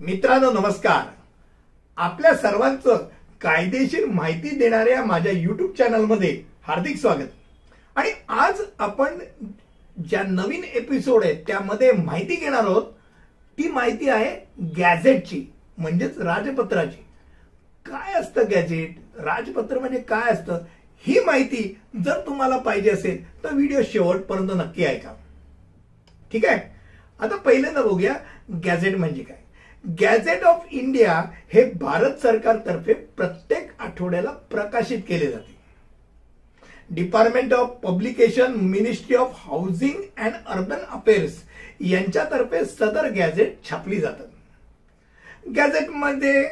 मित्रांनो नमस्कार. आपल्या सर्वांचं कायदेशीर माहिती देणाऱ्या माझ्या युट्यूब चॅनलमध्ये हार्दिक स्वागत. आणि आज आपण ज्या नवीन एपिसोड आहे त्यामध्ये माहिती घेणार आहोत ती माहिती आहे गॅझेटची म्हणजेच राजपत्राची. काय असतं गॅजेट राजपत्र म्हणजे काय असतं? ही माहिती जर तुम्हाला पाहिजे असेल तर व्हिडिओ शेवटपर्यंत नक्की ऐका. ठीक आहे? आता पहिल्यांदा बघूया गॅझेट म्हणजे काय. गॅझेट ऑफ इंडिया हे भारत सरकारतर्फे प्रत्येक आठवड्याला प्रकाशित केले जाते. Department of Publication Ministry of Housing and Urban Affairs यांच्यातर्फे सदर गॅझेट छापली जातात. गॅझेटमध्ये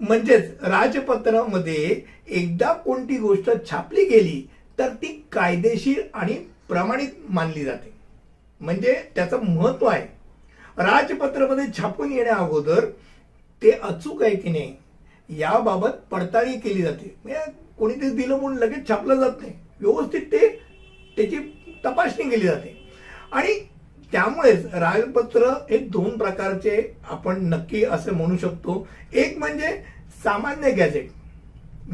म्हणजेच राजपत्रामध्ये एकदा कोणती गोष्ट छापली गेली तर ती कायदेशीर आणि प्रमाणित मानली जाते. म्हणजे त्याचं महत्त्व आहे. राजपत्रामध्ये छापून येण्या अगोदर ते अचूक आहे की नाही याबाबत पडताळणी केली जाते. म्हणजे कोणीतरी दिलं म्हणून लगेच छापलं जात नाही. व्यवस्थित ते त्याची तपासणी केली जाते. आणि त्यामुळेच राजपत्र हे दोन प्रकारचे आपण नक्की असं म्हणू शकतो. एक म्हणजे सामान्य गॅझेट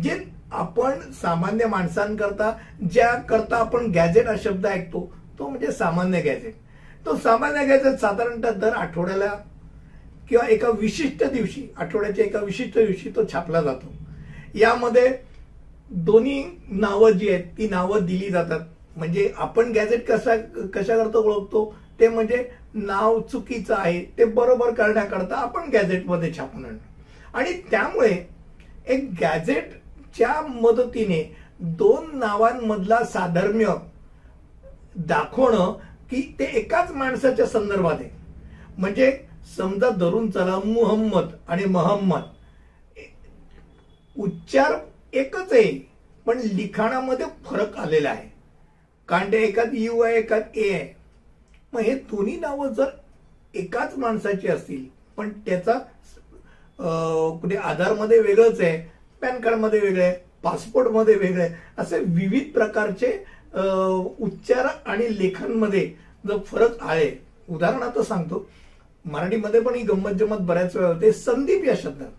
जे आपण सामान्य माणसांकरता ज्या करता आपण गॅझेट हा शब्द ऐकतो तो म्हणजे सामान्य गॅझेट. तो सामान्य घ्यायचा साधारणतः दर आठवड्याला किंवा एका विशिष्ट दिवशी आठवड्याच्या एका विशिष्ट दिवशी तो छापला जातो. यामध्ये दोन्ही नावं जी आहेत ती नावं दिली जातात. म्हणजे आपण गॅझेट कसा कशाकरता ओळखतो? ते म्हणजे नाव चुकीचं आहे ते बरोबर करण्याकरता आपण गॅझेटमध्ये छापून आणतो. आणि त्यामुळे एक गॅझेटच्या मदतीने दोन नावांमधला साधर्म्य दाखवणं की ते एकाच माणसाच्या संदर्भात आहे. म्हणजे समजा धरून चला मुहम्मद आणि महम्मद. उच्चार एकच आहे पण लिखाणामध्ये फरक आलेला आहे. कारण ते एकात यू आहे एकात ए आहे. मग हे दोन्ही नावं जर एकाच माणसाची असतील पण त्याचा कुठे आधारमध्ये वेगळंच आहे पॅन कार्डमध्ये वेगळं आहे पासपोर्टमध्ये वेगळं आहे असे विविध प्रकारचे उच्चार आणि लेखनमध्ये जो फरक आहे उदाहरणार्थ सांगतो मराठीमध्ये पण ही गंमत जमत बऱ्याच वेळा होते संदीप या शब्दात.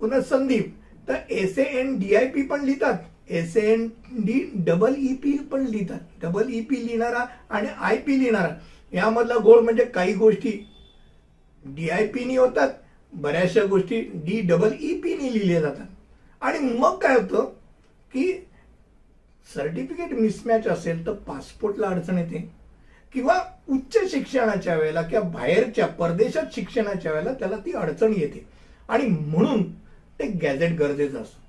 पुन्हा संदीप तर S A N D I P पण लिहितात S A N D double E P पण लिहितात डबल ई पी लिहिणारा आणि आय पी लिहिणारा यामधला गोळ म्हणजे काही गोष्टी डी आय पीनी होतात बऱ्याचशा गोष्टी डी डबल ई पीनी लिहिल्या जातात. आणि मग काय होतं की सर्टिफिकेट मिसमॅच असेल तर पासपोर्टला अडचण येते. किंवा उच्च शिक्षणाच्या वेळेला किंवा बाहेरच्या परदेशात शिक्षणाच्या वेळेला त्याला ती अडचण येते. आणि म्हणून ते गॅझेट गरजेचं असतं.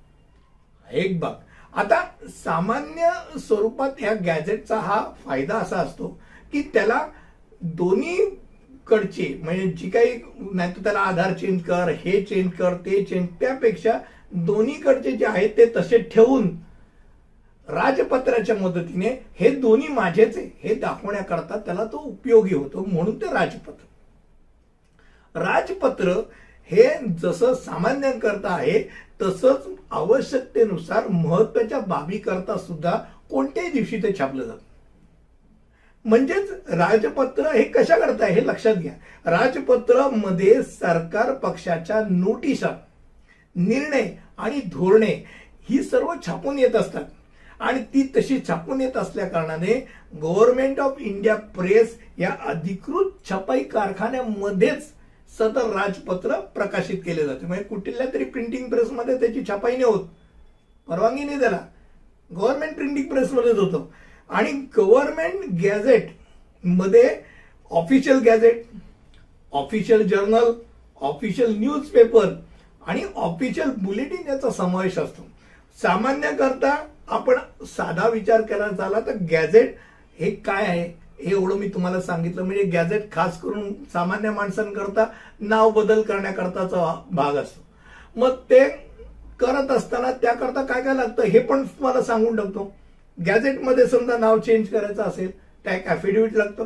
एक बाब. आता सामान्य स्वरूपात ह्या गॅझेटचा हा फायदा असा असतो की त्याला दोन्ही कडचे म्हणजे जी काही नाही तर त्याला आधार चेंज कर हे चेंज कर ते चेंज त्यापेक्षा दोन्हीकडचे जे आहेत ते तसे ठेवून राजपत्राच्या मदतीने हे दोन्ही माझेच आहे. हे दाखवण्याकरता त्याला तो उपयोगी होतो म्हणून ते राजपत्र. राजपत्र हे जसं सामान्यांकरता आहे तसंच आवश्यकतेनुसार महत्त्वाच्या बाबी करता सुद्धा कोणत्याही दिवशी ते छापलं जातं म्हणजेच राजपत्र हे कशा करता हे लक्षात घ्या. राजपत्रमध्ये सरकार पक्षाच्या नोटिसा निर्णय आणि धोरणे ही सर्व छापून येत असतात. आणि ती तशी छापून येत असल्या कारणाने गव्हर्नमेंट ऑफ इंडिया प्रेस या अधिकृत छपाई कारखान्यामध्येच सदर राजपत्र प्रकाशित केले जाते. म्हणजे कुठल्या तरी प्रिंटिंग प्रेसमध्ये त्याची छपाई नाही होत. परवानगी नाही त्याला. गव्हर्नमेंट प्रिंटिंग प्रेसमध्येच होतं. आणि गव्हर्नमेंट गॅझेटमध्ये official gazette official journal official newspaper आणि ऑफिशियल बुलेटिन याचा समावेश असतो. सामान्यकरता आपण साधा विचार करायला झाला तर गॅझेट हे काय आहे? हे एवढं मी तुम्हाला सांगितलं. म्हणजे गॅझेट खास करून सामान्य माणसांकरता नाव बदल करण्याकरताचा भाग असतो. मग ते करत असताना त्याकरता काय काय लागतं हे पण तुम्हाला सांगून टाकतो. गॅझेटमध्ये समजा नाव चेंज करायचं असेल त्या एक ऍफिडेव्हिट लागतं.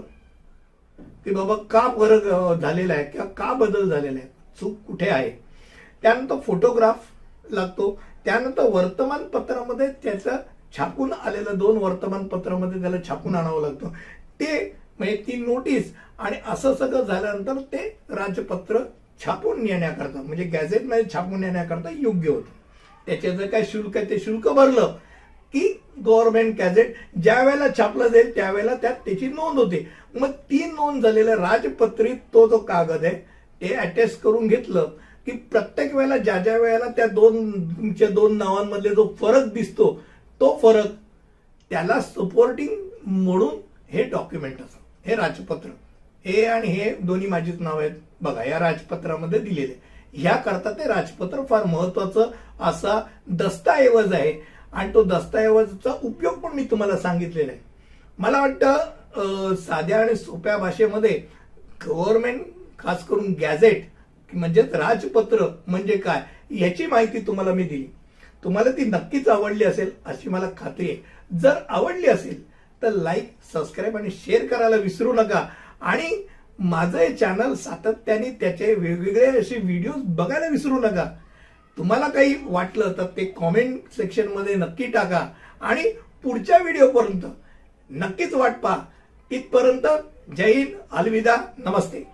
की बाबा का फरक झालेला आहे किंवा का बदल झालेला आहे? चूक कुठे आहे? त्यानंतर फोटोग्राफ लागतो. त्यानंतर वर्तमानपत्रामध्ये त्याचं छापून आलेलं दोन वर्तमानपत्रामध्ये त्याला छापून आणावं लागतं. ते म्हणजे ती नोटीस आणि असं सगळं झाल्यानंतर ते राजपत्र छापून नेण्याकरता म्हणजे गॅझेटमध्ये छापून येण्याकरता योग्य होतं. त्याचे जर काय शुल्क आहे ते शुल्क भरलं की गव्हर्नमेंट गॅझेट ज्या वेळेला छापलं जाईल त्यावेळेला त्यात त्याची नोंद होते. मग ती नोंद झालेल्या राजपत्रित तो जो कागद आहे ते अटॅच करून घेतलं. की प्रत्येक वेळेला ज्या ज्या वेळेला त्या दोन दोन नावांमधले जो फरक दिसतो तो फरक त्याला सपोर्टिंग म्हणून हे डॉक्युमेंट असतं. हे राजपत्र. हे आणि हे दोन्ही माझीच नाव आहेत. बघा या राजपत्रामध्ये दिलेले. ह्याकरता ते राजपत्र फार महत्वाचं असा दस्तऐवज आहे. आणि तो दस्तऐवजचा उपयोग पण मी तुम्हाला सांगितलेला आहे. मला वाटतं साध्या आणि सोप्या भाषेमध्ये गव्हर्नमेंट खास करून गॅझेट म्हणजेच राजपत्र म्हणजे काय याची माहिती तुम्हाला मी दिली. तुम्हाला ती नक्कीच आवडली असेल अशी मला खात्री आहे. जर आवडली असेल तर लाईक सबस्क्राईब आणि शेअर करायला विसरू नका. आणि माझं हे चॅनल सातत्याने त्याचे वेगवेगळे असे व्हिडिओ बघायला विसरू नका. तुम्हाला काही वाटलं तर ते कॉमेंट सेक्शनमध्ये नक्की टाका. आणि पुढच्या व्हिडिओपर्यंत नक्कीच वाट पहा. इथपर्यंत जय हिंद अलविदा नमस्ते.